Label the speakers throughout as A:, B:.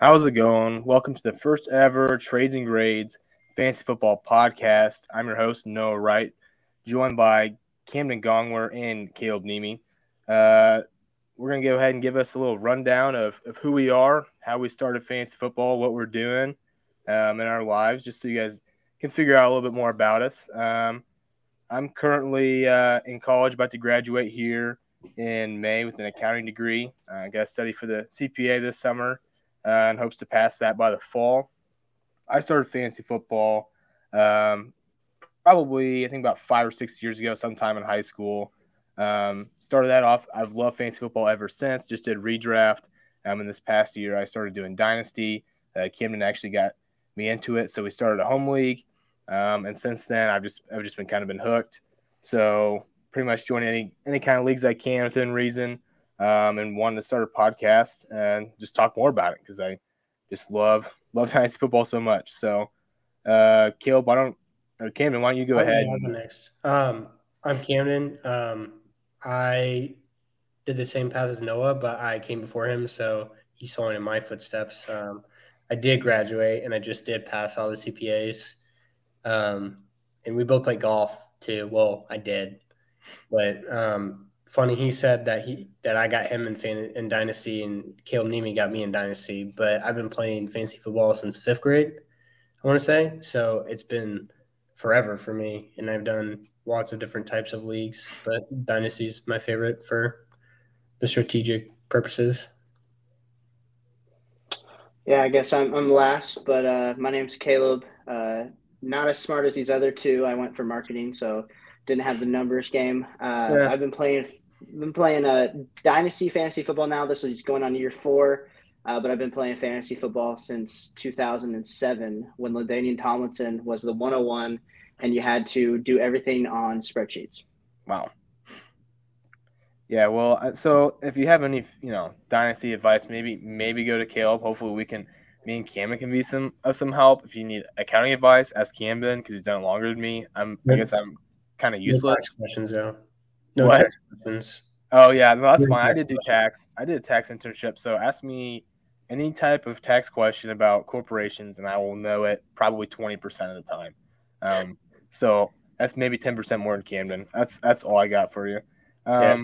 A: How's it going? Welcome to the first ever Trades and Grades Fantasy Football Podcast. I'm your host, Noah Wright, joined by Camden Gongler and Caleb Nemi. Uh, we're going to go ahead and give us a little rundown of, of who we are, how we started fantasy football, what we're doing um, in our lives, just so you guys can figure out a little bit more about us. Um, I'm currently uh, in college, about to graduate here in May with an accounting degree. I got to study for the CPA this summer and hopes to pass that by the fall. I started fantasy football um, probably, I think, about five or six years ago, sometime in high school. Um, started that off. I've loved fantasy football ever since. Just did redraft. Um, in this past year, I started doing Dynasty. Uh, Camden actually got me into it, so we started a home league. Um, and since then, I've just I've just been kind of been hooked. So pretty much join any any kind of leagues I can within reason, um, and wanted to start a podcast and just talk more about it because I just love love fantasy football so much. So, uh, Caleb, why don't or Camden, why don't you go
B: Oh,
A: ahead?
B: yeah, I'll go next. Um, I'm Camden. Um, I did the same path as Noah, but I came before him, so he's following in my footsteps. Um, I did graduate, and I just did pass all the CPAs. Um, and we both play golf too. Well, I did, but um, funny he said that he that I got him in fan, in dynasty, and Caleb Nemi got me in dynasty. But I've been playing fantasy football since fifth grade. I want to say so. It's been forever for me, and I've done lots of different types of leagues. But dynasty is my favorite for the strategic purposes.
C: Yeah, I guess I'm I'm last, but uh, my name's Caleb. Uh, not as smart as these other two. I went for marketing, so didn't have the numbers game. Uh,
B: Yeah.
C: I've been playing been playing uh, dynasty fantasy football now. This is going on year four, uh, but I've been playing fantasy football since 2007 when Ladainian Tomlinson was the 101, and you had to do everything on spreadsheets.
A: Wow. Yeah, well, uh, so if you have any, you know, dynasty advice, maybe maybe go to Caleb. Hopefully, we can, me and Camden can be some of some help. If you need accounting advice, ask Camden because he's done it longer than me. I'm, I guess I'm kind of useless.
B: questions though. No
A: What?
B: tax.
A: Oh yeah, no, that's fine. I did do tax. I did a tax internship. So ask me any type of tax question about corporations, and I will know it probably twenty percent of the time. Um, so that's maybe ten percent more in Camden. That's that's all I got for you. Um,
B: Yeah.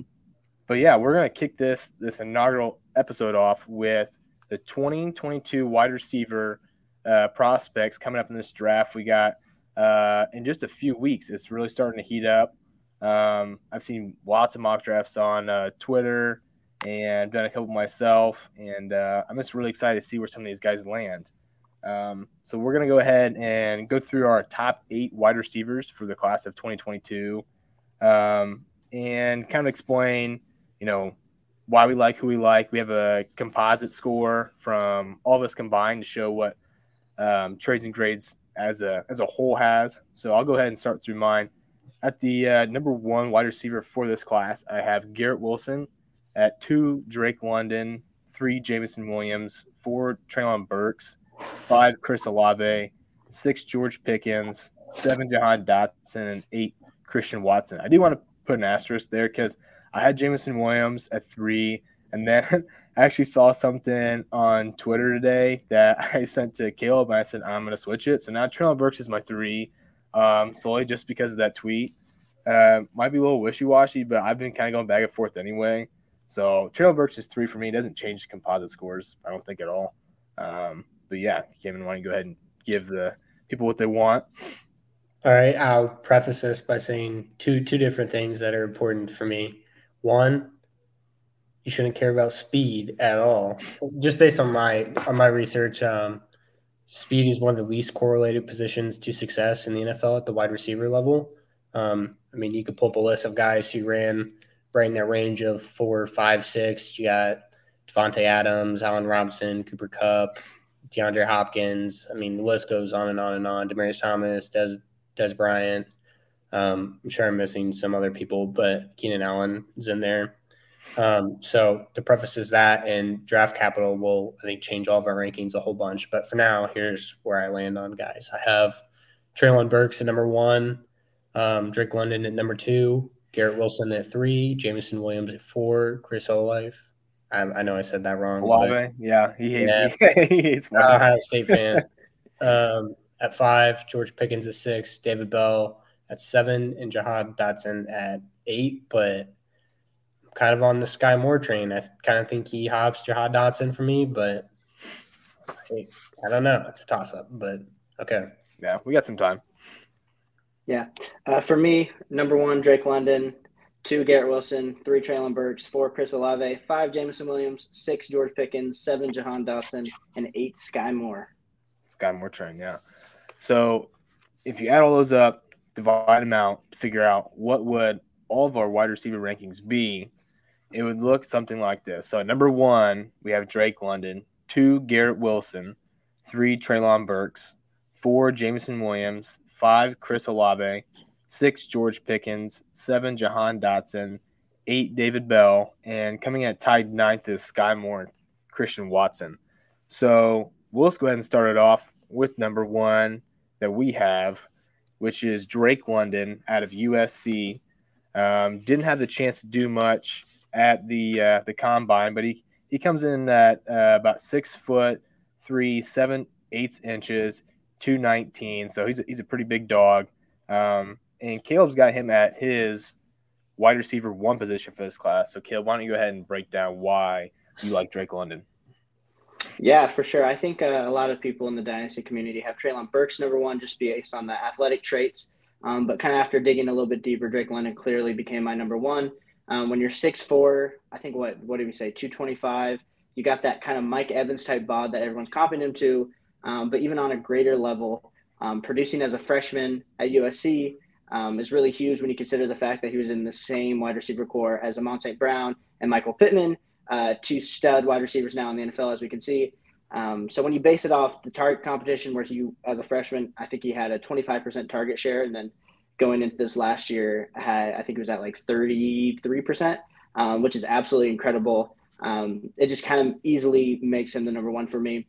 A: But yeah, we're gonna kick this this inaugural episode off with the 2022 wide receiver uh, prospects coming up in this draft. We got uh, in just a few weeks. It's really starting to heat up. Um, I've seen lots of mock drafts on uh, Twitter and done a couple myself, and uh, I'm just really excited to see where some of these guys land. Um, so we're gonna go ahead and go through our top eight wide receivers for the class of 2022, um, and kind of explain, you know, why we like who we like. We have a composite score from all of us combined to show what um, trades and grades as a as a whole has. So I'll go ahead and start through mine. At the uh, number one wide receiver for this class, I have Garrett Wilson. At two, Drake London. Three, Jameson Williams. Four, Treylon Burks. Five, Chris Olave. Six, George Pickens. Seven, Jahan Dotson. And eight, Christian Watson. I do want to put an asterisk there because I had Jameson Williams at three. And then I actually saw something on Twitter today that I sent to Caleb, and I said I'm going to switch it. So now Treylon Burks is my three, um, solely just because of that tweet. Uh, might be a little wishy washy, but I've been kind of going back and forth anyway. So Treylon Burks is three for me. It doesn't change the composite scores, I don't think at all. Um, but yeah, Kevin, why don't you go ahead and give the people what they want?
B: All right, I'll preface this by saying two two different things that are important for me. One, you shouldn't care about speed at all. Just based on my on my research, um, speed is one of the least correlated positions to success in the NFL at the wide receiver level. Um, I mean, you could pull up a list of guys who ran right in that range of four, five, six. You got Davante Adams, Allen Robinson, Cooper Kupp, DeAndre Hopkins. I mean, the list goes on and on and on. Demaryius Thomas, Dez Dez Bryant. Um, I'm sure I'm missing some other people, but Keenan Allen is in there. Um, so the preface is that, and draft capital will, I think, change all of our rankings a whole bunch. But for now, here's where I land on guys. I have Treylon Burks at number one, um, Drake London at number two, Garrett Wilson at three, Jameson Williams at four, Chris Olave I, I know I said that wrong.
A: Olave, yeah, he hates, yeah. he hates
B: Ohio State fan. um, at five, George Pickens at six, David Bell at seven, and Jahan Dotson at eight. But kind of on the Skyy Moore train. I kind of think he hops your Jahan Dotson for me, but I don't know. It's a toss up, but okay.
A: Yeah, we got some time.
C: Yeah. Uh, for me, number one, Drake London. Two, Garrett Wilson. Three, Treylon Burks. Four, Chris Olave. Five, Jameson Williams. Six, George Pickens. Seven, Jahan Dotson. And eight, Skyy Moore.
A: Skyy Moore train, yeah. So if you add all those up, divide them out, figure out what would all of our wide receiver rankings be, it would look something like this. So number one, we have Drake London. Two, Garrett Wilson. Three, Treylon Burks. Four, Jameson Williams. Five, Chris Olave. Six, George Pickens. Seven, Jahan Dotson. Eight, David Bell. And coming at tied ninth is Skyy Moore and Christian Watson. So we'll just go ahead and start it off with number one that we have, which is Drake London out of USC. Um, didn't have the chance to do much at the uh, the combine, but he he comes in at uh, about six foot three, seven eighths inches, two nineteen. So he's a, he's a pretty big dog. Um, and Caleb's got him at his wide receiver one position for this class. So Caleb, why don't you go ahead and break down why you like Drake London?
C: Yeah, for sure. I think uh, a lot of people in the dynasty community have Treylon Burks number one just based on the athletic traits. Um, but kind of after digging a little bit deeper, Drake London clearly became my number one. Um, when you're six four, I think what what did we say, two twenty five? You got that kind of Mike Evans type bod that everyone's comping him to. Um, but even on a greater level, um, producing as a freshman at USC um, is really huge when you consider the fact that he was in the same wide receiver corps as Amon St. Brown and Michael Pittman, uh, two stud wide receivers now in the NFL, as we can see. Um, so when you base it off the target competition, where he, as a freshman, I think he had a 25% target share, and then going into this last year, had I think it was at like 33%, um, which is absolutely incredible. Um, it just kind of easily makes him the number one for me.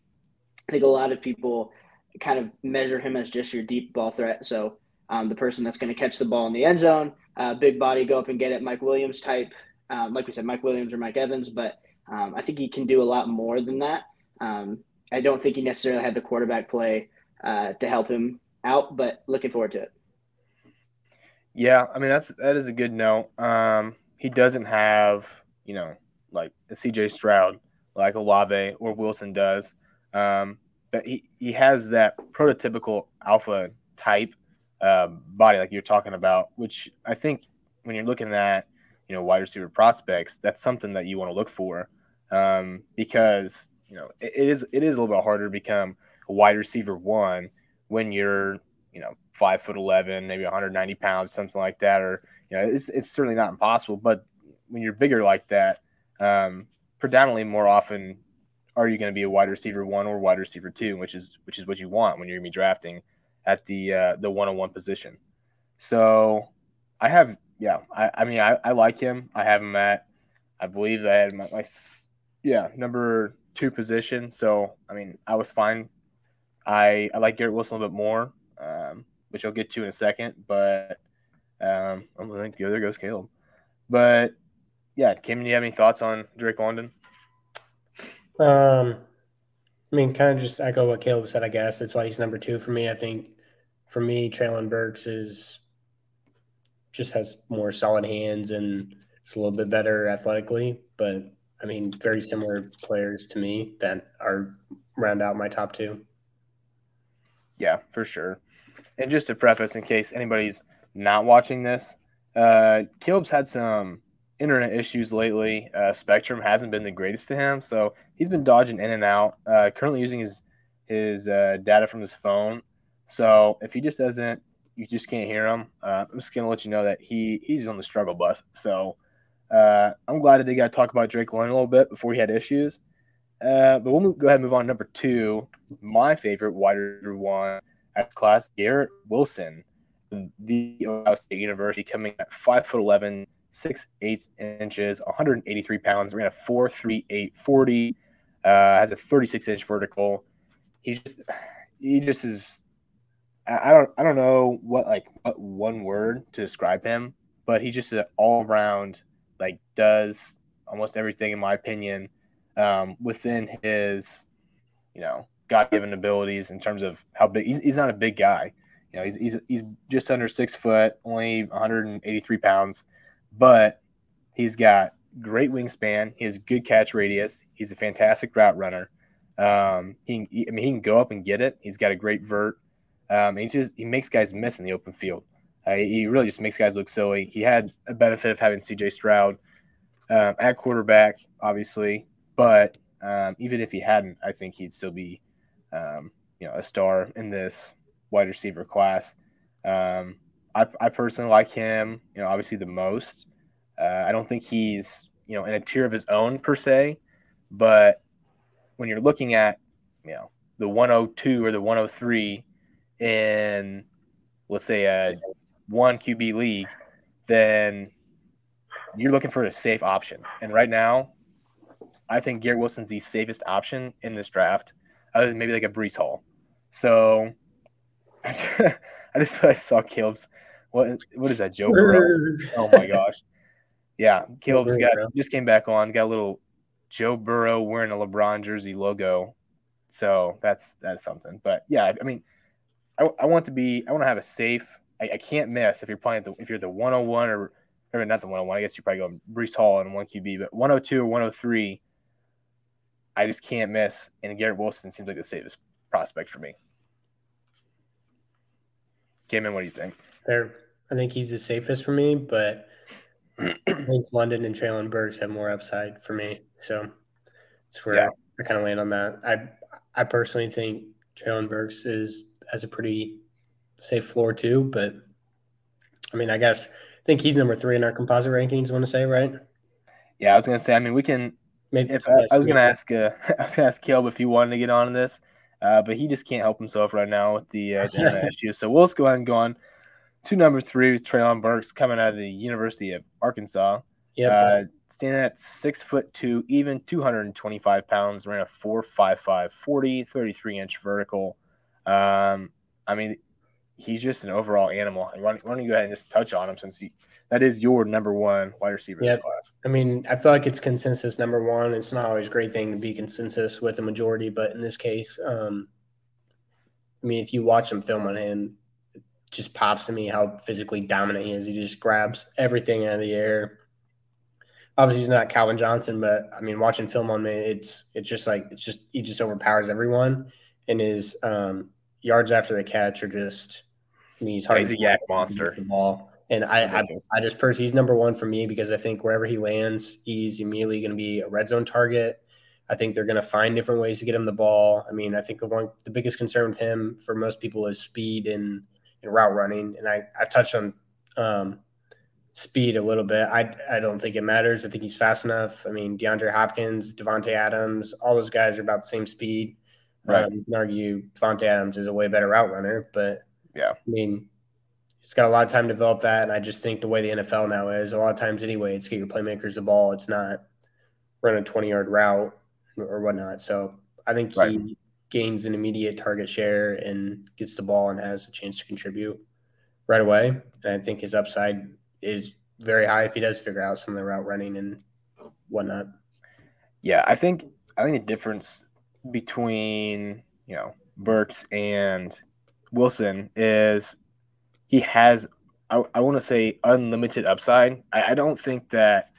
C: I think a lot of people kind of measure him as just your deep ball threat. So um, the person that's going to catch the ball in the end zone, uh, big body, go up and get it, Mike Williams type um, like we said, Mike Williams or Mike Evans, but um, I think he can do a lot more than that. Um, I don't think he necessarily had the quarterback play uh, to help him out, but looking forward to it.
A: Yeah, I mean that's that is a good note. Um, he doesn't have you know like a CJ Stroud like Olave or Wilson does, um, but he he has that prototypical alpha type uh, body like you're talking about, which I think when you're looking at you know wide receiver prospects, that's something that you want to look for um, because you know it, it is it is a little bit harder to become a wide receiver one when you're you know five foot eleven, maybe 190 pounds, something like that, or you know it's it's certainly not impossible. But when you're bigger like that, um, predominantly more often are you going to be a wide receiver one or wide receiver two, which is which is what you want when you're going to be drafting at the uh, the one on one position. So I have yeah, I, I mean, I, I like him. I have him at, I believe I had my, my, yeah, number two position. So, I mean, I was fine. I, I like Garrett Wilson a little bit more, um, which I'll get to in a second. But um, I'm going to go, there goes Caleb. But yeah, Kim, do you have any thoughts on Drake London?
B: Um, I mean, kind of just echo what Caleb said, I guess. That's why he's number two for me. I think for me, Treylon Burks is just has more solid hands and it's a little bit better athletically. But I mean, very similar players to me that are round out my top two.
A: Yeah, for sure. And just to preface, in case anybody's not watching this, uh, Caleb's had some internet issues lately. Uh, Spectrum hasn't been the greatest to him, so he's been dodging in and out. Uh, currently using his his uh, data from his phone. So if he just doesn't you just can't hear him. Uh, I'm just gonna let you know that he he's on the struggle bus. So uh, I'm glad that they got to talk about Drake London a little bit before he had issues. But we'll move, go ahead and move on to number two. My favorite wide receiver one class, Garrett Wilson, the Ohio State University, coming at five foot eleven, six eight inches, 183 pounds, ran a four three eight forty, uh, has a 36 inch vertical. He just he just is I don't I don't know what like what one word to describe him, but he's just an all around like does almost everything, in my opinion, um, within his, you know, God given abilities in terms of how big. He's, he's not a big guy. You know, he's, he's he's just under six foot, only 183 pounds, but he's got great wingspan. He has good catch radius. He's a fantastic route runner. Um, he, he, I mean, he can go up and get it. He's got a great vert. Um, he just he makes guys miss in the open field. Uh, he really just makes guys look silly. He had a benefit of having C.J. Stroud um, at quarterback, obviously, but um, even if he hadn't, I think he'd still be, um, you know, a star in this wide receiver class. Um, I, I personally like him, you know, obviously the most. Uh, I don't think he's, you know, in a tier of his own per se, but when you're looking at, you know, the 102 or the 103 in, let's say, a one QB league, then you're looking for a safe option. And right now, I think Garrett Wilson's the safest option in this draft, other than maybe like a Breece Hall. So I just I saw Caleb's what what is that Joe Burrow? oh my gosh, yeah, Caleb's got just came back on, got a little Joe Burrow wearing a LeBron jersey logo, so that's that's something. But yeah, I mean, I, I want to be I want to have a safe. I, I can't miss if you're playing the, if you're the 101 or or not the 101. I guess you're probably going Breece Hall and one QB, but 102 or 103. I just can't miss. And Garrett Wilson seems like the safest prospect for me. Cayman, what do you think?
B: Fair. I think he's the safest for me, but I think London and Treylon Burks have more upside for me. So that's where yeah. I kind of land on that. I I personally think Treylon Burks is has a pretty safe floor too, but I mean, I guess I think he's number three in our composite rankings. Want to say right?
A: Yeah, I was gonna say. I mean, we can. Maybe if, I, I, was gonna ask. Uh, I was gonna ask Caleb if he wanted to get on this, uh, but he just can't help himself right now with the, uh, issue. So we'll just go ahead and go on to number three with Treylon Burks coming out of the University of Arkansas. Yeah. Uh, standing at six foot two, even 225 pounds, ran a 4.55 40, 33 inch vertical. Um, I mean, he's just an overall animal. Why don't, why don't you go ahead and just touch on him since he, that is your number one wide receiver yep. in this class?
B: I mean, I feel like it's consensus number one. It's not always a great thing to be consensus with a majority, but in this case, um, I mean, if you watch some film on him, it just pops to me how physically dominant he is. He just grabs everything out of the air. Obviously, he's not Calvin Johnson, but I mean, watching film on me, it's it's just like it's just he just overpowers everyone, and his um, yards after the catch are just. I mean, he's hard.
A: He's a YAC monster.
B: The ball. And I, I, I just personally, he's number one for me because I think wherever he lands, he's immediately going to be a red zone target. I think they're going to find different ways to get him the ball. I mean, I think the one, the biggest concern with him for most people is speed and, and route running. And I, I touched on um, speed a little bit. I, I don't think it matters. I think he's fast enough. I mean, DeAndre Hopkins, Davante Adams, all those guys are about the same speed. Right. Um, you can argue Davante Adams is a way better route runner, but
A: yeah, I
B: mean, he's got a lot of time to develop that. And I just think the way the NFL now is, a lot of times anyway, it's get your playmakers the ball. It's not run a 20 yard route or whatnot. So I think right. he gains an immediate target share and gets the ball and has a chance to contribute right away. And I think his upside is very high if he does figure out some of the route running and whatnot.
A: Yeah, I think I think the difference between you know Burks and Wilson is he has I, I want to say unlimited upside. I, I, don't think that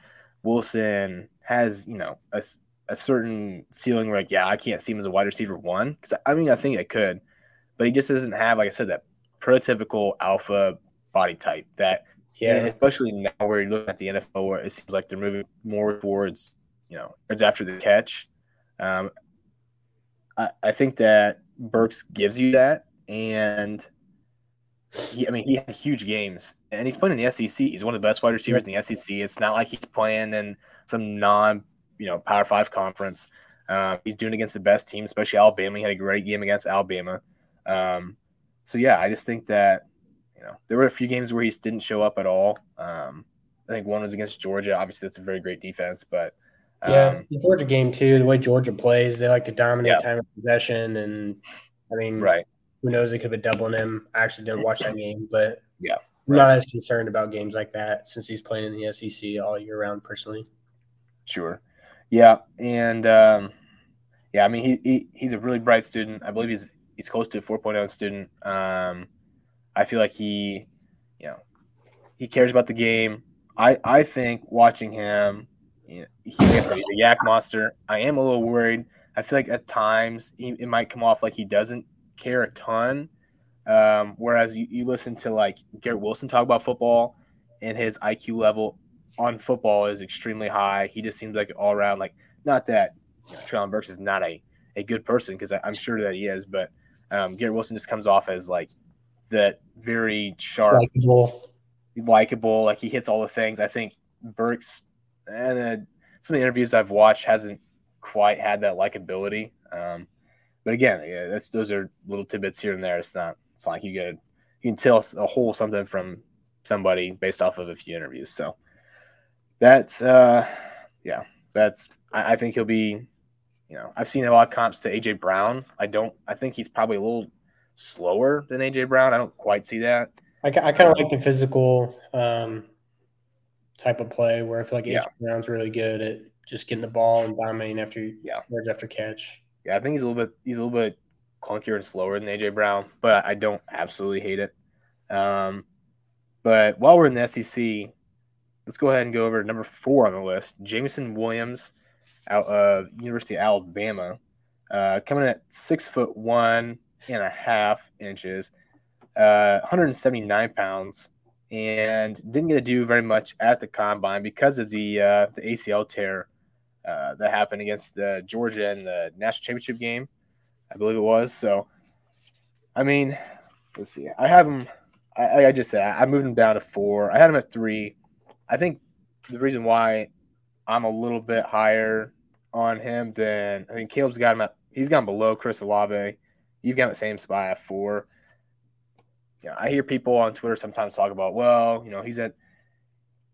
A: Wilson has you know a, a certain ceiling where like yeah I can't see him as a wide receiver one because I mean I think I could, but he just doesn't have like I said that prototypical alpha body type that yeah especially now where you're looking at the NFL where it seems like they're moving more towards you know it's after the catch. Um, I, I think that Burks gives you that and he, I mean, he had huge games, and he's playing in the SEC. He's one of the best wide receivers in the SEC. It's not like he's playing in some non, you know, Power Five conference. Uh, he's doing against the best team, especially Alabama. He had a great game against Alabama. Um, so yeah, I just think that you know there were a few games where he didn't show up at all. Um, I think one was against Georgia. Obviously, that's a very great defense, but
B: um, yeah, the Georgia game too. The way Georgia plays, they like to dominate yeah. time of possession, and I mean,
A: right
B: who knows? It could have been doubling him. I actually didn't watch that game, but
A: yeah,
B: I'm not as concerned about games like that since he's playing in the SEC all year round. Personally,
A: Sure. Yeah, and um, yeah, I mean he, he he's a really bright student. I believe he's he's close to a 4.0 student. Um, I feel like he, you know, he cares about the game. I I think watching him, you know, he, like I said, he's a YAC monster. I am a little worried. I feel like at times he, it might come off like he doesn't care a ton. Um, whereas you, you listen to like Garrett Wilson talk about football, and his IQ level on football is extremely high. He just seems like all around like not that you know, Treylon Burks is not a, a good person because I'm sure that he is, but um, Garrett Wilson just comes off as like that very sharp,
B: Likeable.
A: likable. Like he hits all the things. I think Burks and uh, some of the interviews I've watched hasn't quite had that likability. Um, but again, yeah, that's those are little tidbits here and there. It's not it's not like you get you can tell a whole something from somebody based off of a few interviews. So that's uh yeah, that's I, I think he'll be you know, I've seen a lot of comps to AJ Brown. I don't I think he's probably a little slower than AJ Brown. I don't quite see that.
B: I, I kind of like the physical um, type of play where I feel like
A: Yeah.
B: AJ Brown's really good at just getting the ball and dominating after
A: Yeah.
B: yards after catch.
A: Yeah, I think he's a little bit he's a little bit clunkier and slower than AJ Brown, but I don't absolutely hate it. Um, but while we're in the SEC, let's go ahead and go over number four on the list, Jameson Williams, out of University of Alabama, uh, coming at six foot one and a half inches, uh, 179 pounds, and didn't get to do very much at the combine because of the uh, the ACL tear uh, that happened against uh, Georgia in the national championship game, I believe it was. So, I mean, let's see. I have him. I, I just said I moved him down to four. I had him at three. I think the reason why I'm a little bit higher on him than I mean Caleb's got him at he's gone below Chris Olave. You've got the same spot at four. Yeah, I hear people on Twitter sometimes talk about, well, you know, he's at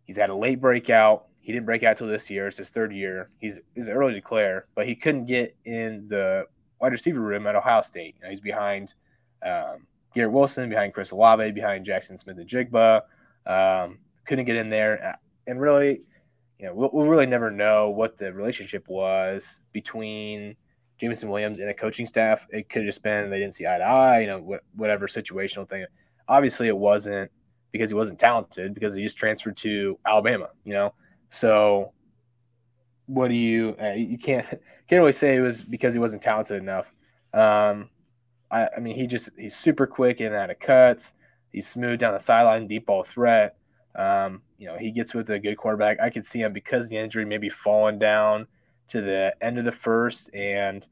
A: he's had a late breakout. He didn't break out till this year. It's his third year. He's he's early declare, but he couldn't get in the wide receiver room at Ohio State. You know, he's behind um, Garrett Wilson, behind Chris Olave, behind Jaxon Smith-Njigba. Um, couldn't get in there, and really, you know, we'll, we'll really never know what the relationship was between Jameson Williams and the coaching staff. It could have just been they didn't see eye to eye, you know, wh- whatever situational thing. Obviously, it wasn't because he wasn't talented because he just transferred to Alabama, you know. So, what do you? Uh, you can't can't really say it was because he wasn't talented enough. Um, I, I mean, he just he's super quick in and out of cuts. He's smooth down the sideline, deep ball threat. Um, you know, he gets with a good quarterback. I could see him because the injury maybe falling down to the end of the first. And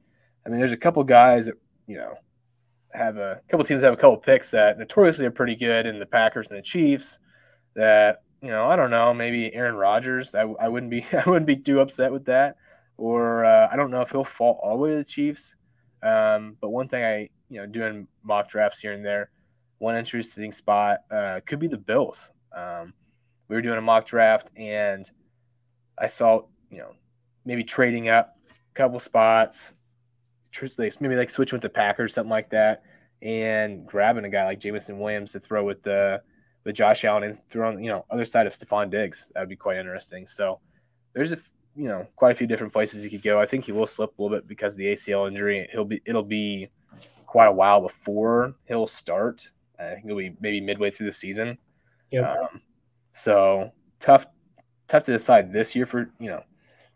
A: I mean, there's a couple guys that, you know, have a couple teams have a couple picks that notoriously are pretty good in the Packers and the Chiefs that, you know, I don't know, maybe Aaron Rodgers. I, I wouldn't be I wouldn't be too upset with that. Or uh, I don't know if he'll fall all the way to the Chiefs. Um, but one thing I, you know, doing mock drafts here and there, one interesting spot uh, could be the Bills. Um, we were doing a mock draft and I saw, you know, maybe trading up a couple spots, maybe like switching with the Packers, something like that, and grabbing a guy like Jameson Williams to throw with the with Josh Allen and throw on you know other side of Stefon Diggs. That would be quite interesting. So there's a you know quite a few different places he could go. I think he will slip a little bit because of the ACL injury. He'll be it'll be quite a while before he'll start. I think it'll be maybe midway through the season.
B: Yep.
A: Um, so tough, tough to decide this year for you know,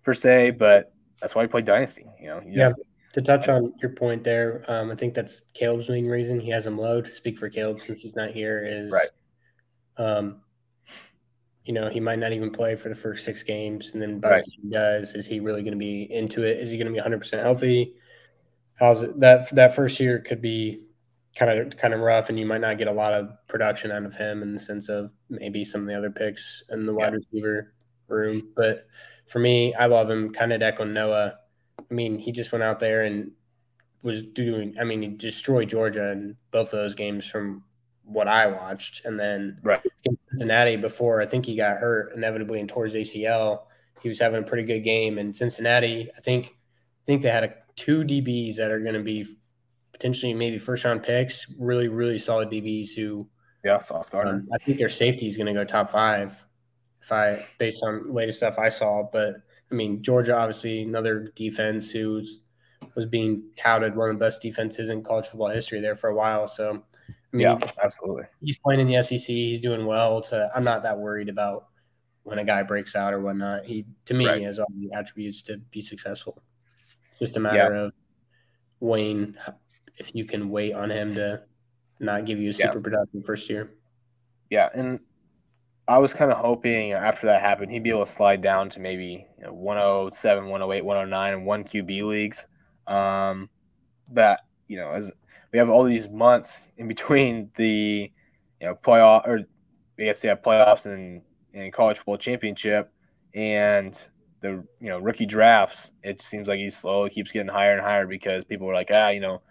A: per se. But that's why we play dynasty. You know. You
B: Yeah. To touch on your point there, um, I think that's Caleb's main reason he has him low. To speak for Caleb, since he's not here, is
A: Right.
B: Um, you know, he might not even play for the first six games, and then by
A: Right.
B: the time he does, is he really going to be into it? Is he going to be 100 percent healthy? How's it that that first year could be kind of kind of rough, and you might not get a lot of production out of him in the sense of maybe some of the other picks in the wide receiver room. But for me, I love him. Kind of echo Noah. I mean, he just went out there and was doing. I mean, he destroyed Georgia in both of those games from what I watched, and then
A: Right.
B: Cincinnati before I think he got hurt inevitably and towards ACL. He was having a pretty good game, and Cincinnati, I think, I think they had a, two DBs that are going to be potentially maybe first round picks, really really solid DBs who
A: yeah, Sauce Gardner.
B: um, I think their safety is going to go top five, if I based on latest stuff I saw. But I mean, Georgia obviously another defense who's was being touted one of the best defenses in college football history there for a while. So,
A: I mean, yeah, absolutely.
B: He's playing in the SEC. He's doing well. To I'm not that worried about when a guy breaks out or whatnot. He to me right. has all the attributes to be successful. It's just a matter yeah. of Wayne if you can wait on him to not give you a super yeah. productive first year.
A: Yeah, and I was kind of hoping after that happened, he'd be able to slide down to maybe you know, 107, 108, 109, and one QB leagues. Um, but you know, as we have all these months in between the you know playoff or I guess yeah playoffs and, and college football championship and the you know rookie drafts, it seems like he slowly keeps getting higher and higher because people are like, ah, you know,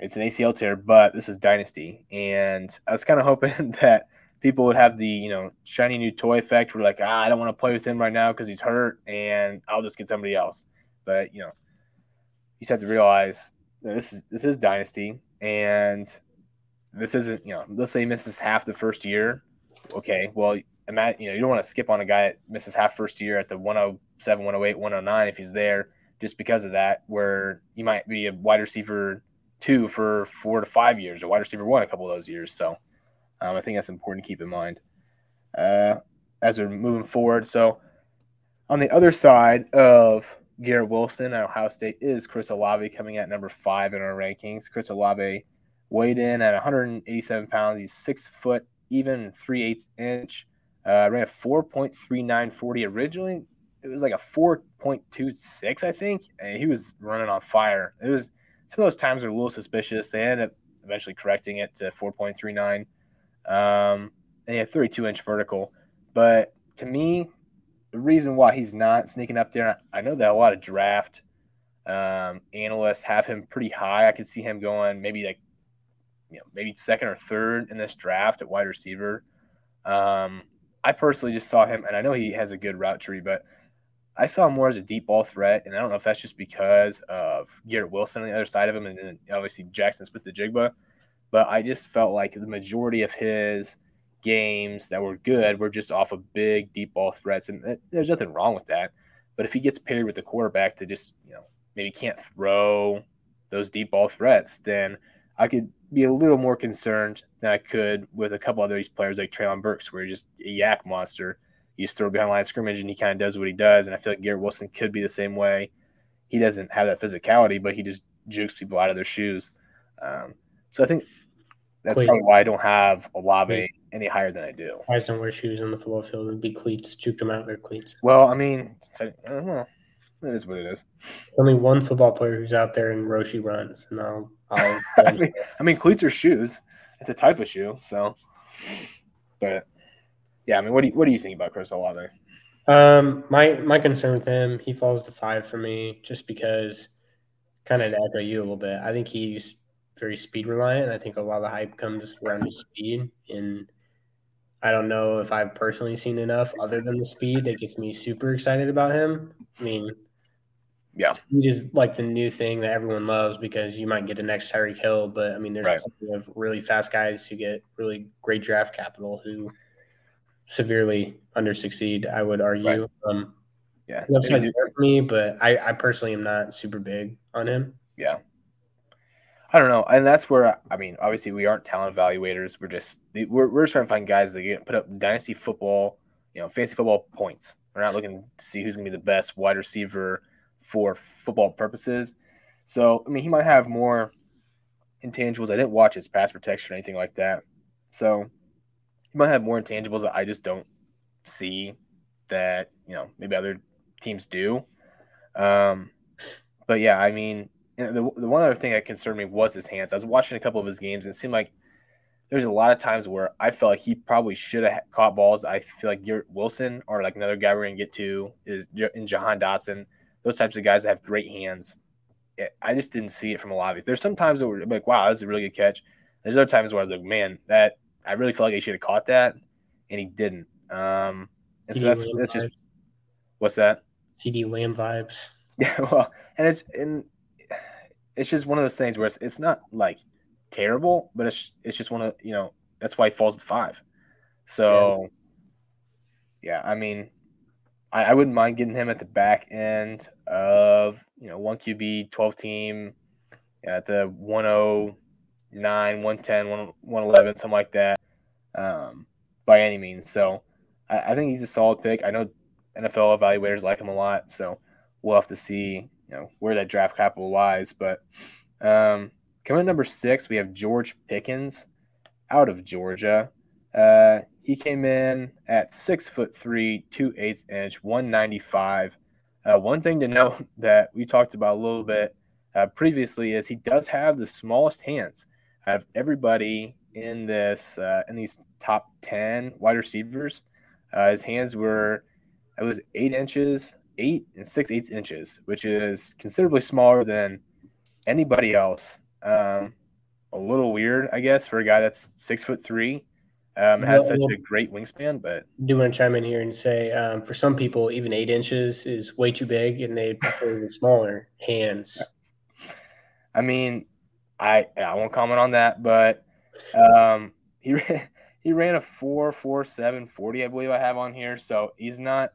A: it's an ACL tear, but this is dynasty, and I was kind of hoping that people would have the you know shiny new toy effect. We're like, ah, I don't want to play with him right now because he's hurt, and I'll just get somebody else. But you know, you just have to realize this is this is dynasty, and this isn't you know. Let's say he misses half the first year. Okay, well, imagine you know you don't want to skip on a guy that misses half first year at the 107, 108, 109 if he's there just because of that. Where you might be a wide receiver two for four to five years, or wide receiver one a couple of those years. So um, I think that's important to keep in mind uh, as we're moving forward. So on the other side of Garrett Wilson at Ohio State is Chris Olave coming at number five in our rankings. Chris Olave weighed in at 187 pounds. He's six foot, even three eighths inch. Uh, ran a 4.3940 originally. It was like a 4.26, I think. And he was running on fire. It was some of those times are a little suspicious. They ended up eventually correcting it to 4.39. Um, and he had 32 inch vertical. But to me, the reason why he's not sneaking up there, I know that a lot of draft um, analysts have him pretty high. I could see him going maybe like, you know, maybe second or third in this draft at wide receiver. Um, I personally just saw him, and I know he has a good route tree, but I saw him more as a deep ball threat. And I don't know if that's just because of Garrett Wilson on the other side of him, and then obviously Jaxon Smith-Njigba but I just felt like the majority of his games that were good were just off of big deep ball threats, and there's nothing wrong with that. But if he gets paired with a quarterback that just you know maybe can't throw those deep ball threats, then I could be a little more concerned than I could with a couple other these players like Treylon Burks, where he's just a YAC monster. You just throw behind line of scrimmage and he kind of does what he does. And I feel like Garrett Wilson could be the same way. He doesn't have that physicality, but he just jukes people out of their shoes. Um, so I think that's probably why I don't have Olave any higher than I do.
B: Guys don't wear shoes on the football field and be cleats, juke them out of their cleats.
A: Well, I mean, I don't know. It is what it is.
B: Only one football player who's out there and Roshe runs, and I'll. I'll
A: I, mean, I mean, cleats are shoes. It's a type of shoe, so. But, yeah, I mean, what do you what do you think about Chris Olave?
B: Um, my my concern with him, he falls to five for me, just because, kind of to echo you a little bit. I think he's very speed reliant. I think a lot of the hype comes around his speed, and I don't know if I've personally seen enough other than the speed that gets me super excited about him. I mean,
A: yeah,
B: speed is like the new thing that everyone loves because you might get the next Tyreek Hill, but I mean, there's right. plenty of really fast guys who get really great draft capital who severely under succeed. I would argue. Right. Um,
A: yeah,
B: upside's there for me, but I, I personally am not super big on him.
A: Yeah, I don't know, and that's where I mean, obviously we aren't talent evaluators. We're just we're, we're just trying to find guys that get put up dynasty football, you know, fantasy football points. We're not looking to see who's going to be the best wide receiver for football purposes. So I mean, he might have more intangibles. I didn't watch his pass protection or anything like that, so he might have more intangibles that I just don't see that you know maybe other teams do. Um, but yeah, I mean, the, the one other thing that concerned me was his hands. I was watching a couple of his games, and it seemed like there's a lot of times where I felt like he probably should have caught balls. I feel like Garrett Wilson or like another guy we're gonna get to is in Jahan Dotson. Those types of guys that have great hands. I just didn't see it from a lot of these. There's some times that were like, wow, that's a really good catch. There's other times where I was like, man, that I really felt like he should have caught that, and he didn't. Um, and so that's that's just what's that?
B: CeeDee Lamb vibes.
A: Yeah, well, and it's and it's just one of those things where it's, it's not like terrible, but it's it's just one of you know that's why he falls to five. So yeah, yeah I mean, I, I wouldn't mind getting him at the back end of you know one QB, twelve team, at the 109, 110, 111, something like that, um, by any means. So I, I, think he's a solid pick. I know NFL evaluators like him a lot, so we'll have to see know where that draft capital lies. But um, coming at number six, we have George Pickens out of Georgia. Uh, he came in at six foot three, two eighths inch, 195. Uh, one thing to note that we talked about a little bit uh, previously is he does have the smallest hands out of everybody in this uh, in these top 10 wide receivers. Uh, his hands were it was eight inches, eight and six eighths inches, which is considerably smaller than anybody else. Um, a little weird, I guess, for a guy that's six foot three. Um, has well, such a great wingspan, but
B: do want to chime in here and say um, for some people, even eight inches is way too big, and they prefer the smaller hands.
A: I mean, I I won't comment on that, but um, he he ran a four four seven forty, I believe I have on here, so he's not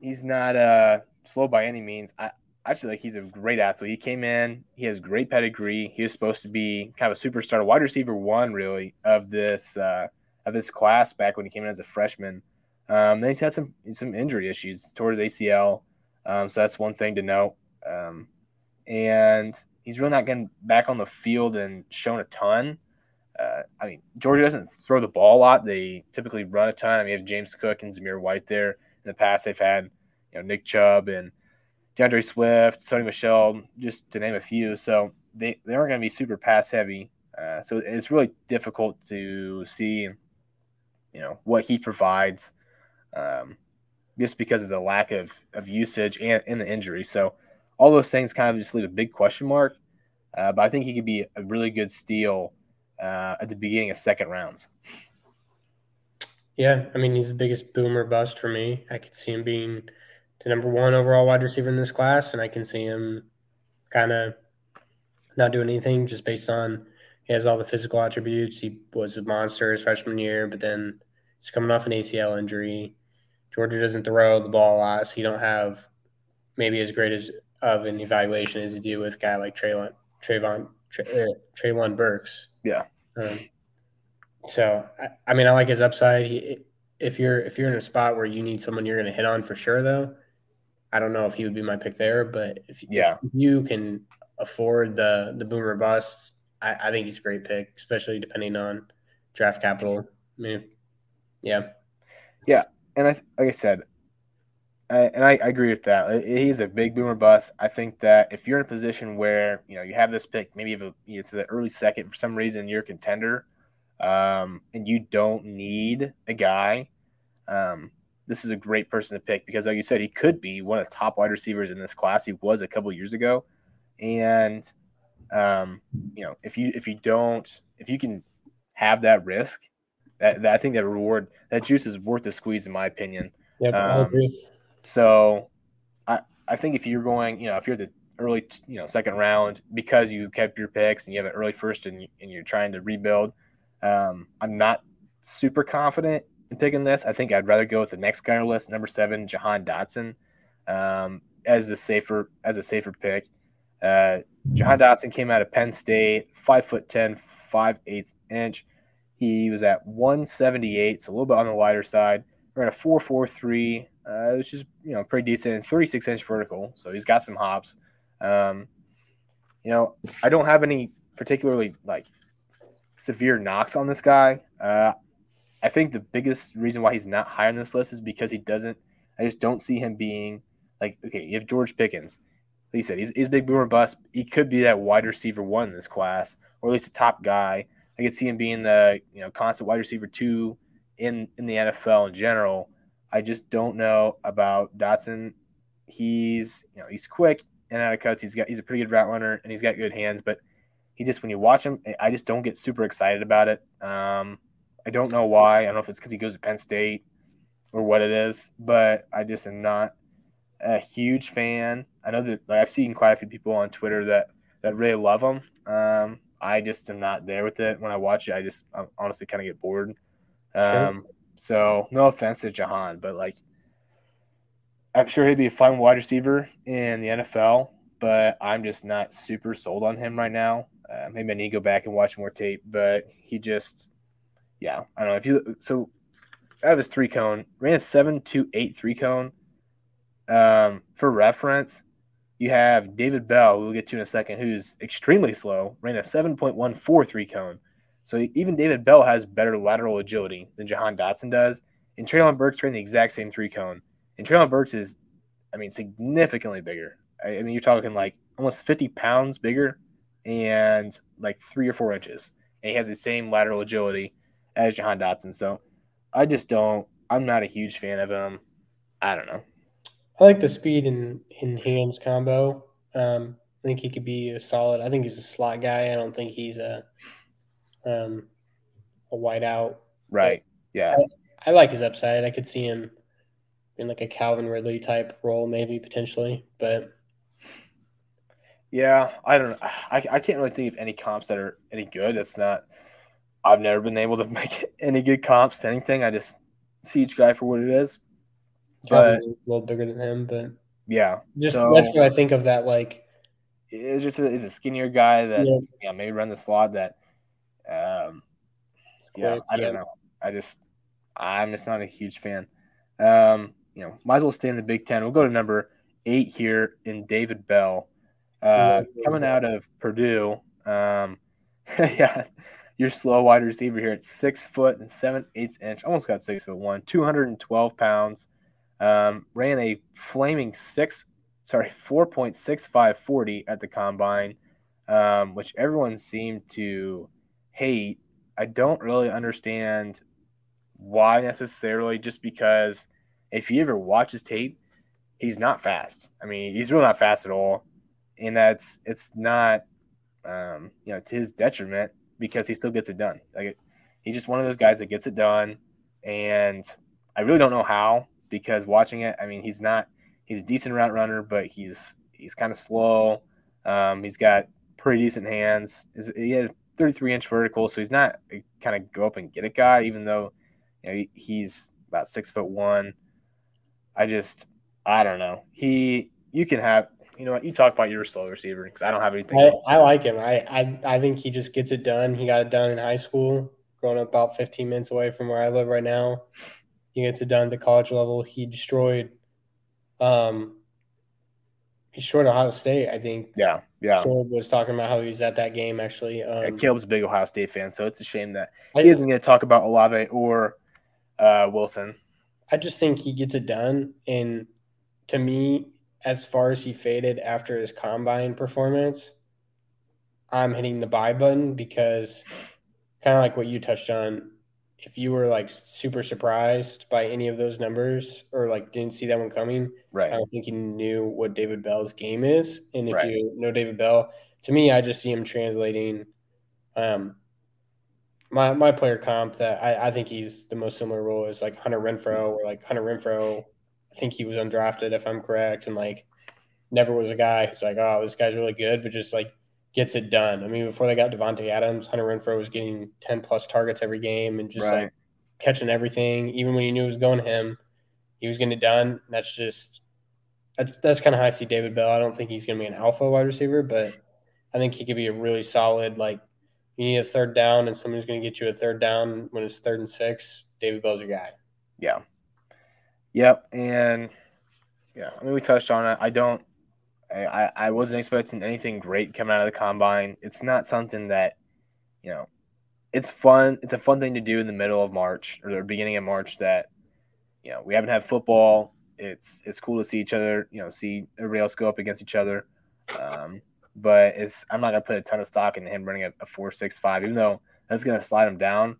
A: he's not uh slow by any means. I I feel like he's a great athlete. He came in, he has great pedigree. He was supposed to be kind of a superstar, wide receiver one, really, of this uh, of this class back when he came in as a freshman. Um, then he's had some some injury issues towards ACL, um, so that's one thing to note. Um, and he's really not getting back on the field and shown a ton. Uh, I mean, Georgia doesn't throw the ball a lot. They typically run a ton. I mean, you have James Cook and Zamir White there. In the past, they've had you know Nick Chubb and D'Andre Swift, Sony Michel, just to name a few. So they, they aren't going to be super pass heavy. Uh, so it's really difficult to see, you know, what he provides, um, just because of the lack of, of usage and, and the injury. So all those things kind of just leave a big question mark. Uh, but I think he could be a really good steal uh, at the beginning of second rounds.
B: Yeah, I mean he's the biggest boomer bust for me. I could see him being the number one overall wide receiver in this class, and I can see him kind of not doing anything just based on he has all the physical attributes. He was a monster his freshman year, but then he's coming off an ACL injury. Georgia doesn't throw the ball a lot, so you don't have maybe as great as of an evaluation as you do with a guy like Treylon Trayvon uh, Treylon Burks.
A: Yeah.
B: Um, so I, I, mean, I like his upside. He, if you're if you're in a spot where you need someone you're going to hit on for sure, though, I don't know if he would be my pick there. But if,
A: yeah.
B: if you can afford the the boomer bust, I, I think he's a great pick, especially depending on draft capital. I mean, yeah,
A: yeah, and I like I said, and I, I, agree with that. He's a big boomer bust. I think that if you're in a position where you know you have this pick, maybe if it's the early second for some reason you're a contender, um, and you don't need a guy, um, this is a great person to pick because, like you said, he could be one of the top wide receivers in this class. He was a couple years ago, and um, you know if you if you don't if you can have that risk, that, that I think that reward that juice is worth the squeeze in my opinion.
B: Yeah, I um, agree.
A: So I I think if you're going, you know, if you're the early, you know, second round because you kept your picks and you have an early first and, and you're trying to rebuild, um, I'm not super confident in picking this. I think I'd rather go with the next guy on the list, number seven, Jahan Dotson, um, as the safer as a safer pick. Uh, Jahan Dotson came out of Penn State, five foot ten, five eighths inch. He was at 178, so a little bit on the lighter side. At a 443 uh, which is you know pretty decent. 36 inch vertical, so he's got some hops. Um, you know, I don't have any particularly like severe knocks on this guy. Uh, I think the biggest reason why he's not high on this list is because he doesn't. I just don't see him being like okay. You have George Pickens. Like you said, he's, he's big boomer bust. He could be that wide receiver one in this class, or at least a top guy. I could see him being the you know constant wide receiver two in in the NFL in general. I just don't know about Dotson. He's you know he's quick and out of cuts. He's got he's a pretty good route runner and he's got good hands, but he just when you watch him, I just don't get super excited about it. Um, I don't know why. I don't know if it's because he goes to Penn State or what it is, but I just am not a huge fan. I know that like, I've seen quite a few people on Twitter that that really love him. Um, I just am not there with it. When I watch it, I just I honestly kind of get bored. Um, sure. So no offense to Jahan, but like I'm sure he'd be a fine wide receiver in the NFL, but I'm just not super sold on him right now. Uh, maybe I need to go back and watch more tape, but he just, yeah, I don't know if you. So I have his three cone, ran a seven two eight three cone. Um, for reference, you have David Bell, we'll get to in a second, who's extremely slow, ran a seven point one four three cone. So even David Bell has better lateral agility than Jahan Dotson does. And Treylon Burks ran the exact same three cone. And Treylon Burks is, I mean, significantly bigger. I, I mean, you're talking like almost 50 pounds bigger and like three or four inches. And he has the same lateral agility as Jahan Dotson. So I just don't, I'm not a huge fan of him. I don't know.
B: I like the speed in, in hands combo. Um, I think he could be a solid. I think he's a slot guy. I don't think he's a um, a wideout.
A: Right. Yeah.
B: I, I like his upside. I could see him in like a Calvin Ridley type role, maybe potentially, but
A: yeah, I don't. I, I can't really think of any comps that are any good. It's not. I've never been able to make any good comps to anything. I just see each guy for what it is.
B: But a little bigger than him, but
A: yeah,
B: just so, that's what I think of that. Like,
A: it's just a, it's a skinnier guy that yeah. yeah maybe run the slot that. Um, yeah, I don't know. I just I'm just not a huge fan. Um, you know, might as well stay in the Big Ten. We'll go to number eight here in David Bell, uh, coming out of Purdue. Um, yeah, your slow wide receiver here at six foot and seven eighths inch, almost got six foot one, 212 pounds. Um, ran a flaming six, sorry, 4.6540 at the combine, um, which everyone seemed to hate. I don't really understand why necessarily, just because if you ever watch his tape, he's not fast. I mean, he's really not fast at all, and that's it's not um, you know to his detriment because he still gets it done. Like he's just one of those guys that gets it done, and I really don't know how because watching it, I mean, he's not he's a decent route runner, but he's he's kind of slow. Um, he's got pretty decent hands. He had 33 inch vertical, so he's not kind of go up and get it guy, even though you know he's about six foot one. I just, I don't know. He, you can have, you know what? You talk about your slow receiver because I don't have anything.
B: I, I, like him. I, I, I think he just gets it done. He got it done in high school, growing up about 15 minutes away from where I live right now. He gets it done at the college level. He destroyed, um, he destroyed Ohio State. I think.
A: Yeah, yeah.
B: Caleb was talking about how he was at that game actually. Um,
A: yeah, Caleb's a big Ohio State fan, so it's a shame that he isn't going to talk about Olave or uh, Wilson.
B: I just think he gets it done. And to me, as far as he faded after his combine performance, I'm hitting the buy button because kind of like what you touched on. If you were like super surprised by any of those numbers or like didn't see that one coming,
A: right?
B: I don't think you knew what David Bell's game is. And if right. you know David Bell, to me, I just see him translating um, my my player comp that I, I think he's the most similar role is like Hunter Renfrow, or like Hunter Renfrow. I think he was undrafted if I'm correct, and like never was a guy who's like, oh, this guy's really good, but just like gets it done. I mean, before they got Davante Adams, Hunter Renfrow was getting ten plus targets every game and just right. like catching everything. Even when you knew it was going to him, he was getting it done. That's just that's, that's kind of how I see David Bell. I don't think he's going to be an alpha wide receiver, but I think he could be a really solid like you need a third down and somebody's going to get you a third down when it's third and six, David Bell's your guy.
A: Yeah. Yep. And yeah, I mean, we touched on it. I don't, I, I wasn't expecting anything great coming out of the combine. It's not something that, you know, it's fun. It's a fun thing to do in the middle of March or the beginning of March that, you know, we haven't had football. It's, it's cool to see each other, you know, see everybody else go up against each other. Um, but it's I'm not gonna put a ton of stock in him running a, a four six five, even though that's gonna slide him down.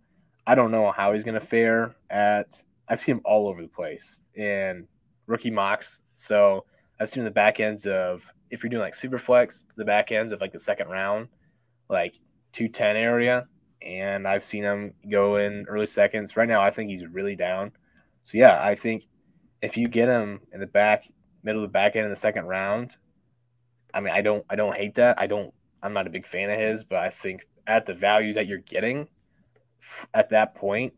A: I don't know how he's gonna fare at. I've seen him all over the place in rookie mocks. So I've seen the back ends of if you're doing like super flex, the back ends of like the second round, like two ten area, and I've seen him go in early seconds. Right now, I think he's really down. So yeah, I think if you get him in the back middle of the back end in the second round, I mean, I don't I don't hate that. I don't I'm not a big fan of his, but I think at the value that you're getting at that point,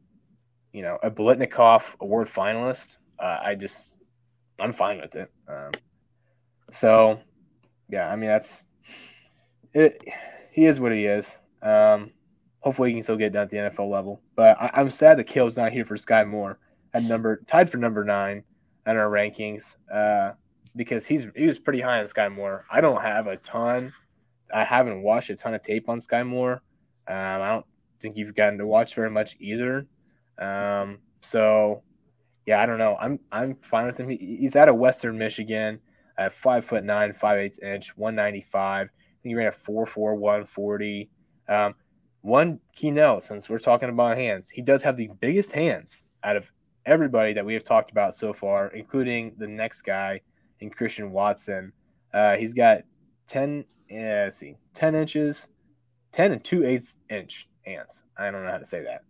A: you know, a Biletnikoff award finalist, uh, I just I'm fine with it. Um, so, yeah, I mean that's it. He is what he is. Um, hopefully, he can still get done at the NFL level. But I, am sad that Kale's not here for Skyy Moore at number tied for number nine in our rankings uh, because he's he was pretty high on Skyy Moore. I don't have a ton. I haven't watched a ton of tape on Skyy Moore. Um, I don't think you've gotten to watch very much either. Um, so yeah, I don't know. I'm I'm fine with him. He, he's out of Western Michigan at five foot nine, five eighths inch, one ninety five. He ran a four four one forty. Um, one key note, since we're talking about hands, he does have the biggest hands out of everybody that we have talked about so far, including the next guy in Christian Watson. Uh, he's got ten. Let's see, ten inches, ten and two eighths inch hands. I don't know how to say that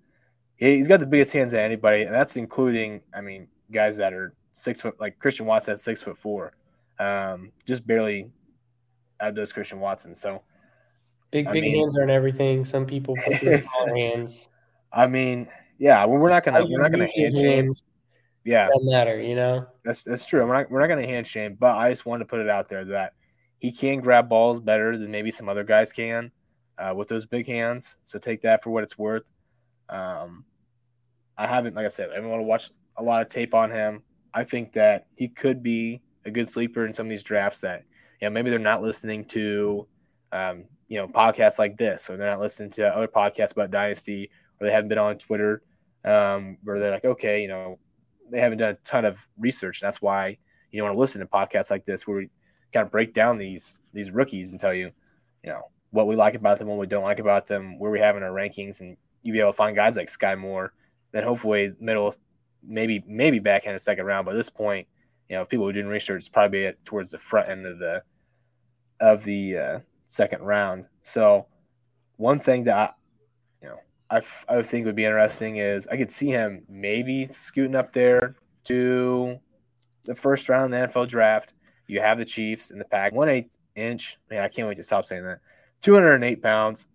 A: he's got the biggest hands of anybody, and that's including, I mean, guys that are six foot, like Christian Watson at six foot four, um, just barely outdoes Christian Watson. So
B: big, big mean, hands aren't everything. Some people put hands.
A: I mean, yeah, well, we're not gonna, we're not gonna hand shame. Yeah,
B: doesn't matter, you know.
A: That's that's true. We're not, we're not gonna hand shame, but I just wanted to put it out there that he can grab balls better than maybe some other guys can uh, with those big hands. So take that for what it's worth. Um, I haven't, like I said, I haven't want to watch a lot of tape on him. I think that he could be a good sleeper in some of these drafts that, you know, maybe they're not listening to, um, you know, podcasts like this, or they're not listening to other podcasts about Dynasty, or they haven't been on Twitter, um, where they're like, okay, you know, they haven't done a ton of research. That's why you want to listen to podcasts like this, where we kind of break down these these rookies and tell you, you know, what we like about them, what we don't like about them, where we have in our rankings, and you be able to find guys like Skyy Moore. Then hopefully middle, maybe maybe back in the second round. But at this point, you know, if people are doing research, it's probably towards the front end of the of the uh, second round. So one thing that I, you know, I, I think would be interesting is I could see him maybe scooting up there to the first round of the NFL draft. You have the Chiefs in the pack, one eighth inch. Man, I can't wait to stop saying that. 208 pounds.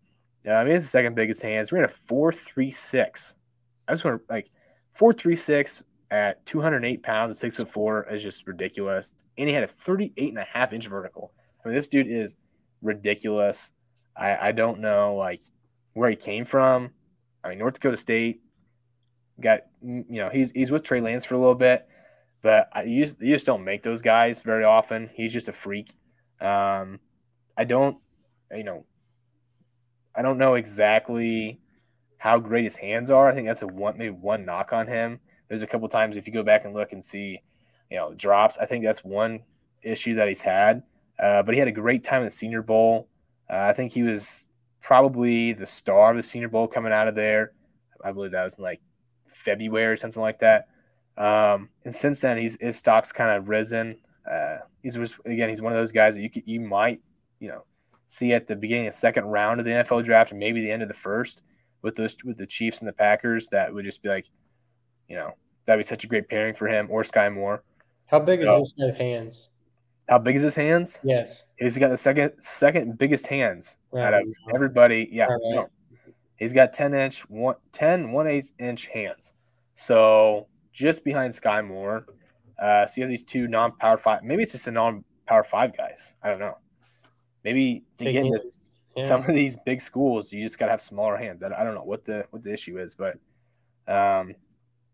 A: Yeah, I mean, it's the second biggest hands. We're in a four three six. I just want to like four three six at 208 pounds six foot four is just ridiculous. And he had a 38 and a half inch vertical. I mean, this dude is ridiculous. I, I don't know like where he came from. I mean, North Dakota State got you know he's he's with Trey Lance for a little bit, but I, you, just, you just don't make those guys very often. He's just a freak. Um, I don't you know I don't know exactly how great his hands are. I think that's a one maybe one knock on him. There's a couple times if you go back and look and see, you know, drops. I think that's one issue that he's had. Uh, but he had a great time in the Senior Bowl. Uh, I think he was probably the star of the Senior Bowl coming out of there. I believe that was in like February or something like that. Um, and since then, he's his stock's kind of risen. Uh, he's again, he's one of those guys that you could, you might, you know, see at the beginning of the second round of the NFL draft and maybe the end of the first with those with the Chiefs and the Packers. That would just be like, you know, that'd be such a great pairing for him or Skyy Moore.
B: How big so, is this guy's hands?
A: How big is his hands?
B: Yes,
A: he's got the second second biggest hands out of everybody. Yeah, right. no. he's got ten inch one 10 one eighth inch hands. So just behind Skyy Moore. Uh, so you have these two non-power five. Maybe it's just a non-power five guys. I don't know. Maybe to Big get into yeah. some of these big schools, you just got to have smaller hands. I don't know what the what the issue is, but um,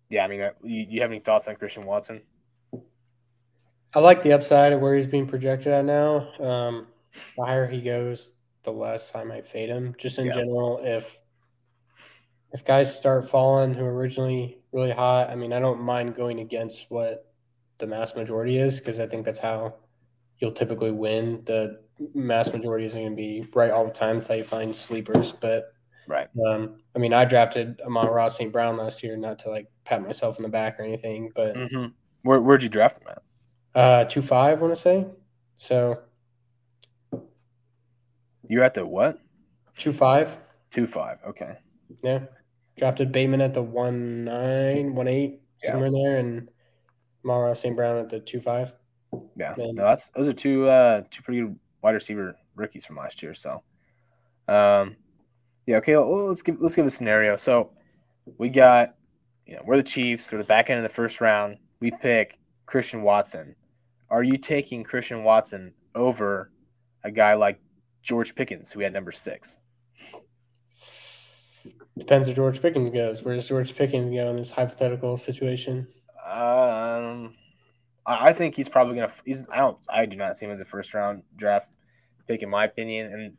A: yeah, I mean, uh, you, you have any thoughts on Christian Watson?
B: I like the upside of where he's being projected at now. Um, the higher he goes, the less I might fade him. Just in yeah. general, if if guys start falling who are originally really hot, I mean, I don't mind going against what the mass majority is because I think that's how you'll typically win. The mass majority isn't going to be right all the time until you find sleepers. But
A: right,
B: um, I mean, I drafted Amon-Ra St. Brown last year, not to like pat myself in the back or anything, but
A: mm-hmm. where where'd you draft him at?
B: Uh, two five, I want to say. So
A: you're at the what?
B: Two five.
A: Two five. Okay.
B: Yeah, drafted Bateman at the one nine, one eight, yeah. somewhere there, and Amon-Ra St. Brown at the two five.
A: Yeah, no, that's those are two uh two pretty good wide receiver rookies from last year. So, um, yeah, okay. Well, let's give let's give a scenario. So, we got you know we're the Chiefs. We're the back end of the first round. We pick Christian Watson. Are you taking Christian Watson over a guy like George Pickens, who had number six?
B: Depends where George Pickens goes. Where does George Pickens go in this hypothetical situation?
A: Um, I I think he's probably gonna. He's. I don't. I do not see him as a first round draft pick, in my opinion. And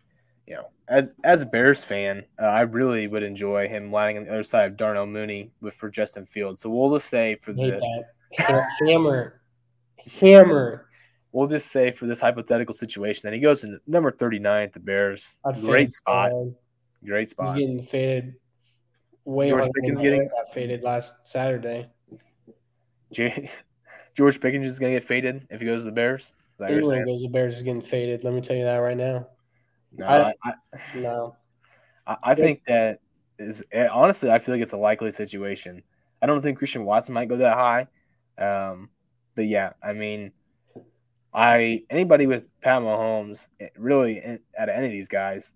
A: you know, as as a Bears fan, uh, I really would enjoy him landing on the other side of Darnell Mooney with for Justin Fields. So we'll just say for the
B: Hammer. Hammer.
A: we'll just say for this hypothetical situation that he goes to number thirty nine at the Bears.
B: I'd
A: Great spot. Great
B: He's
A: spot.
B: getting faded way
A: George Pickens getting-
B: got faded last Saturday.
A: George Pickens is gonna get faded if he goes to the Bears. Is that what
B: Anyone goes to Bears is getting faded. Let me tell you that right now.
A: No,
B: I-
A: I,
B: No.
A: I, I think that is eh, honestly, I feel like it's a likely situation. I don't think Christian Watson might go that high, um, but yeah, I mean, I anybody with Pat Mahomes, eh, really eh, out of any of these guys,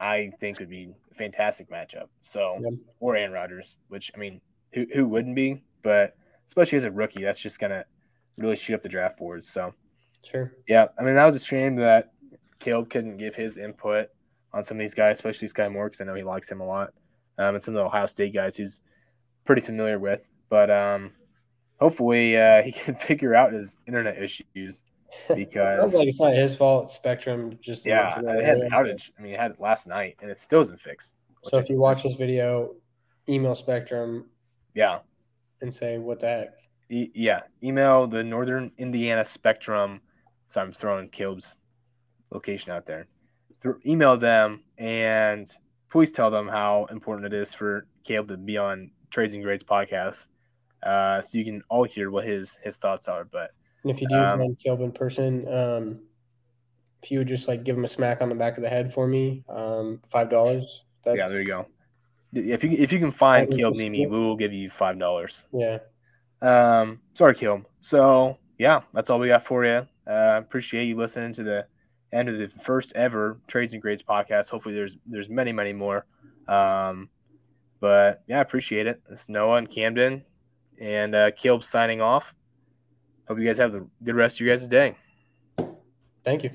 A: I think would be a fantastic matchup. So
B: Yep.
A: or Aaron Rodgers, which I mean, who who wouldn't be? But especially as a rookie, that's just gonna really shoot up the draft boards. So
B: Sure.
A: yeah, I mean that was a shame that Caleb couldn't give his input on some of these guys, especially Skyy Moore, because I know he likes him a lot, um, and some of the Ohio State guys he's pretty familiar with. But um, hopefully uh, he can figure out his internet issues because
B: Sounds like it's not his fault. Spectrum just
A: yeah, they had an outage. I mean, it had it last night, and it still isn't fixed.
B: So if you watch this video, email Spectrum
A: yeah,
B: and say what the heck.
A: E- yeah, email the Northern Indiana Spectrum. So I'm throwing Caleb's location out there. Th- email them and please tell them how important it is for Caleb to be on Trades and Grades podcast, uh, so you can all hear what his his thoughts are. But
B: And if you do
A: Um,
B: find Caleb in person, um, if you would just like give him a smack on the back of the head for me, um, five dollars.
A: Yeah, there you go. If you if you can find Caleb
B: me.
A: we will give you five dollars.
B: yeah.
A: Um, sorry, Caleb. So yeah, that's all we got for you. Uh, appreciate you listening to the end of the first ever Trades and Grades podcast. Hopefully, there's there's many many more. Um, but yeah, appreciate it. It's Noah and Camden, and uh, Caleb signing off. Hope you guys have a good rest of your guys' day.
B: Thank you.